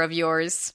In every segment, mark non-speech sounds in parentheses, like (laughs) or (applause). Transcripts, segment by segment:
of yours.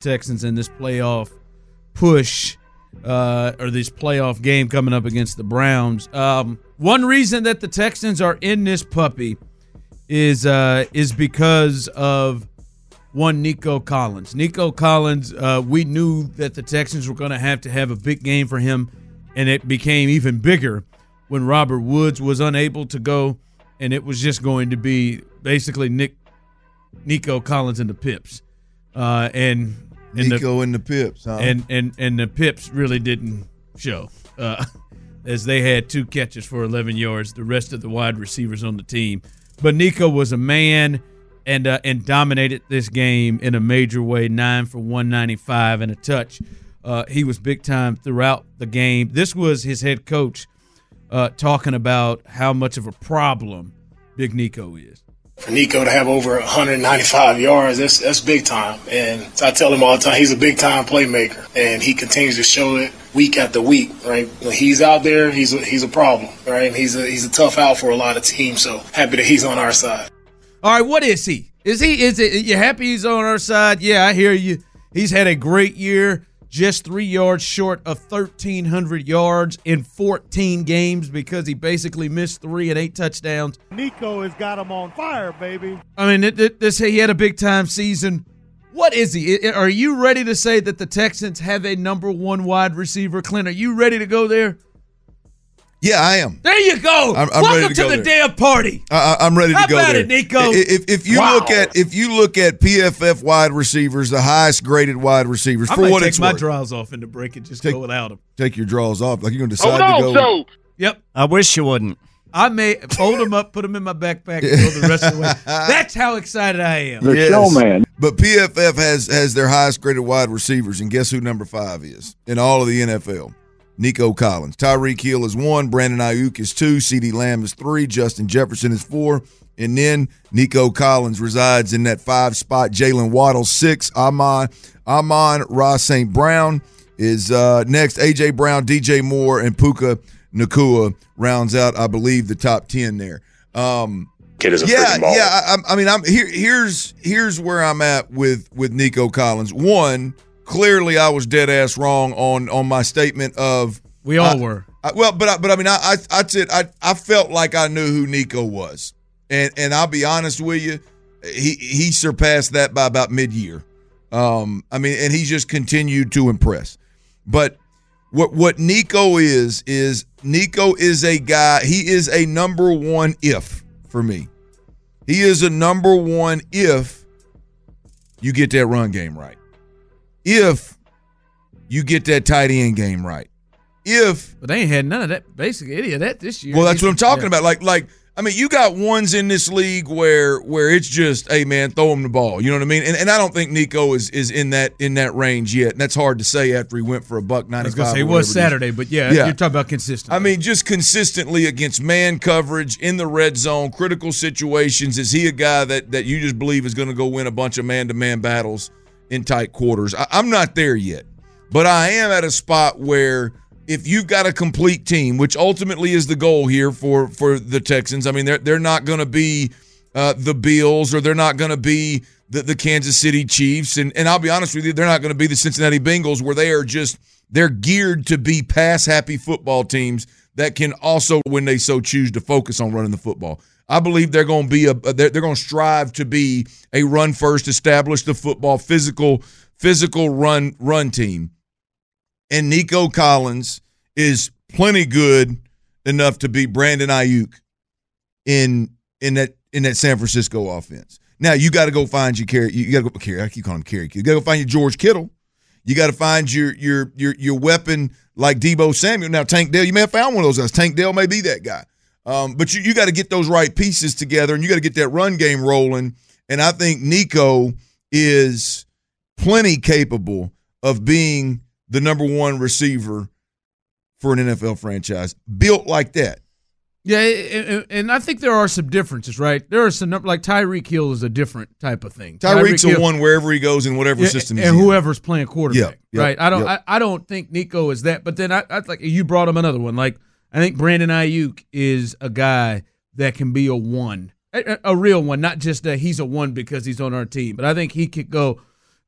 Texans in this playoff push uh, or this playoff game coming up against the Browns. Um, one reason that the Texans are in this puppy is uh, is because of one Nico Collins. Nico Collins, uh, we knew that the Texans were going to have to have a big game for him, and it became even bigger when Robert Woods was unable to go, and it was just going to be basically Nick Nico Collins and the Pips. Uh, and and the, Nico and the Pips, huh? and and and the Pips really didn't show, uh, (laughs) as they had two catches for 11 yards. The rest of the wide receivers on the team, but Nico was a man and uh, and dominated this game in a major way. Nine for 195 and a touch. Uh, he was big time throughout the game. This was his head coach uh, talking about how much of a problem Big Nico is. For Nico to have over 195 yards, that's that's big time. And I tell him all the time, he's a big time playmaker, and he continues to show it week after week. Right, when he's out there, he's a, he's a problem. Right, and he's a he's a tough out for a lot of teams. So happy that he's on our side. All right, what is he? Is he is it you happy he's on our side? Yeah, I hear you. He's had a great year, just 3 yards short of 1300 yards in 14 games because he basically missed 3 and 8 touchdowns. Nico has got him on fire, baby. I mean, this he had a big time season. What is he? Are you ready to say that the Texans have a number 1 wide receiver? Clint, are you ready to go there? Yeah, I am. There you go. I'm- I'm Welcome ready to to, go the there. damn party. I, I- I'm ready to How go about there. it, Nico? I- If, if you Wow. look at if you look at PFF wide receivers, the highest graded wide receivers I for might what take it's my worth. draws off in the break and just Take- go without them. Take your draws off. Like you're gonna decide to go. Yep. I wish you wouldn't. I may fold them up, put them in my backpack, and go the rest of the way. (laughs) That's how excited I am. The showman. But PFF has has their highest graded wide receivers, and guess who number five is in all of the NFL? Nico Collins. Tyreek Hill is one. Brandon Aiyuk is two. CeeDee Lamb is three. Justin Jefferson is four. And then Nico Collins resides in that five spot. Jalen Waddle six. Amon Amon-Ra St. Brown is uh, next. AJ Brown, DJ Moore, and Puka Nacua rounds out, I believe, the top ten there. Um, Kid is a yeah, yeah. I, I- I mean, I'm here. Here's here's where I'm at with with Nico Collins. One, clearly, I was dead ass wrong on on my statement of We all I- were. I, well, but I, but I mean, I I, I said I I felt like I knew who Nico was, and and I'll be honest with you, he he surpassed that by about mid year. Um, I mean, and he's just continued to impress. But what what Nico is is Nico is a guy. He is a number one if for me. He is a number one if you get that run game right. If you get that tight end game right. If But they ain't had none of that, basically any of that this year. well, that's what I'm talking Yeah. about. Like, like I mean, you got ones in this league where where it's just, hey man, throw him the ball. You know what I mean? And, and I don't think Nico is is in that in that range yet. And that's hard to say after he went for a buck ninety five. it was Saturday, but yeah, Yeah. you're talking about consistent. I mean, just consistently against man coverage in the red zone, critical situations. Is he a guy that that you just believe is going to go win a bunch of man to man battles in tight quarters? I, I'm not there yet, but I am at a spot where if you've got a complete team, which ultimately is the goal here for for the Texans. I mean, they're they're not going to be uh, the Bills or they're not going to be the, the Kansas City Chiefs, and and I'll be honest with you, they're not going to be the Cincinnati Bengals, where they are just they're geared to be pass happy football teams that can also, when they so choose, to focus on running the football. I believe they're going to be a they're, they're going to strive to be a run first, establish the football, physical, physical run run team. And Nico Collins is plenty good enough to beat Brandon Aiyuk in in that in that San Francisco offense. Now you got to go find your carry. You got to go carry. I keep calling him carry. You got to go find your George Kittle. You got to find your your your your weapon like Deebo Samuel. Now Tank Dell, you may have found one of those guys. Tank Dell may be that guy. Um, but you, you got to get those right pieces together and you got to get that run game rolling. And I think Nico is plenty capable of being the number one receiver for an NFL franchise built like that. Yeah, and, and I think there are some differences, right? There are some like Tyreek Hill is a different type of thing. Tyreek's Tyreek a one wherever he goes in whatever yeah, system and he's in. whoever's playing quarterback, Yep, yep, right? I don't, yep. I, I don't think Nico is that. But then I, I like you brought him another one. Like I think Brandon Aiyuk is a guy that can be a one, a, a real one, not just that he's a one because he's on our team. But I think he could go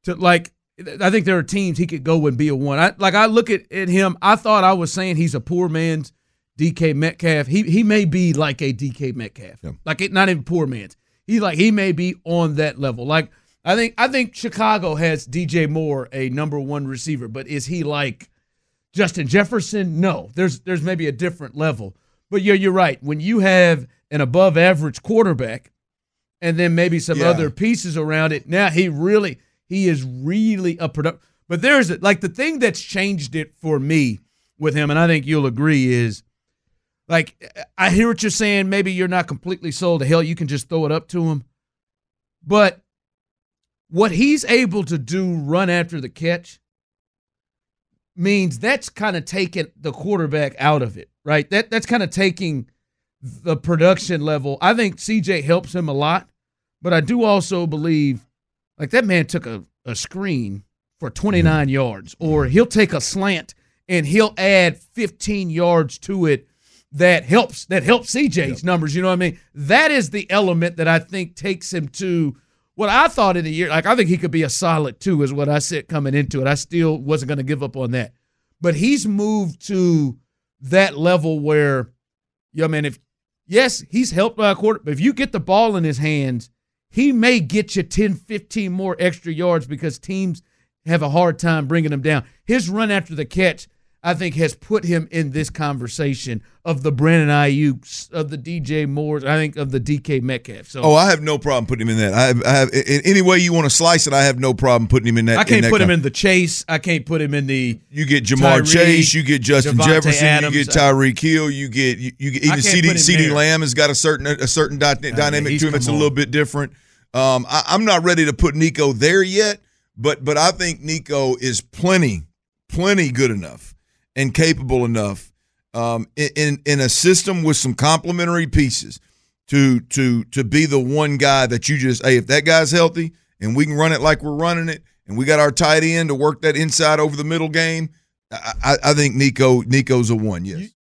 to like. I think there are teams he could go and be a one. I, like I look at, at him. I thought I was saying he's a poor man's DK Metcalf. He he may be like a DK Metcalf, Yeah. like it, not even poor man's. He like he may be on that level. Like I think I think Chicago has DJ Moore a number one receiver, but is he like Justin Jefferson? No, there's there's maybe a different level. But yeah, you're right. When you have an above average quarterback, and then maybe some Yeah. other pieces around it, now he really he is really a product. But there's like the thing that's changed it for me with him, and I think you'll agree is like I hear what you're saying. Maybe you're not completely sold. To hell, you can just throw it up to him. But what he's able to do, run after the catch, means that's kind of taking the quarterback out of it, right? That that's kind of taking the production level. I think CJ helps him a lot, but I do also believe like that man took a, a screen for 29 mm-hmm. yards, or he'll take a slant and he'll add 15 yards to it that helps that helps CJ's numbers. You know what I mean? That is the element that I think takes him to what I thought in the year. Like I think he could be a solid two, is what I said coming into it. I still wasn't going to give up on that, but he's moved to that level where, yeah, man, if yes, he's helped by a quarter, but if you get the ball in his hands, he may get you 10, 15 more extra yards because teams have a hard time bringing him down. His run after the catch, I think, has put him in this conversation of the Brandon Aiyuk's, of the DJ Moores, I think of the DK Metcalf. So Oh, I have no problem putting him in that. I have, I have in any way you want to slice it. I have no problem putting him in that. I can't that put him in the chase. I can't put him in the. You get Ja'Marr Tyreek, Chase, you get Justin Davante Jefferson, Adams. you get Tyreek Hill, you get you, you get even CeeDee CeeDee. Lamb has got a certain a certain dy- dynamic to him. It's a little bit different. Um, I, I'm not ready to put Nico there yet, but but I think Nico is plenty plenty good enough and capable enough um, in, in a system with some complementary pieces to to to be the one guy that you just hey if that guy's healthy and we can run it like we're running it and we got our tight end to work that inside over the middle game. I, I, I think Nico Nico's a one. Yes.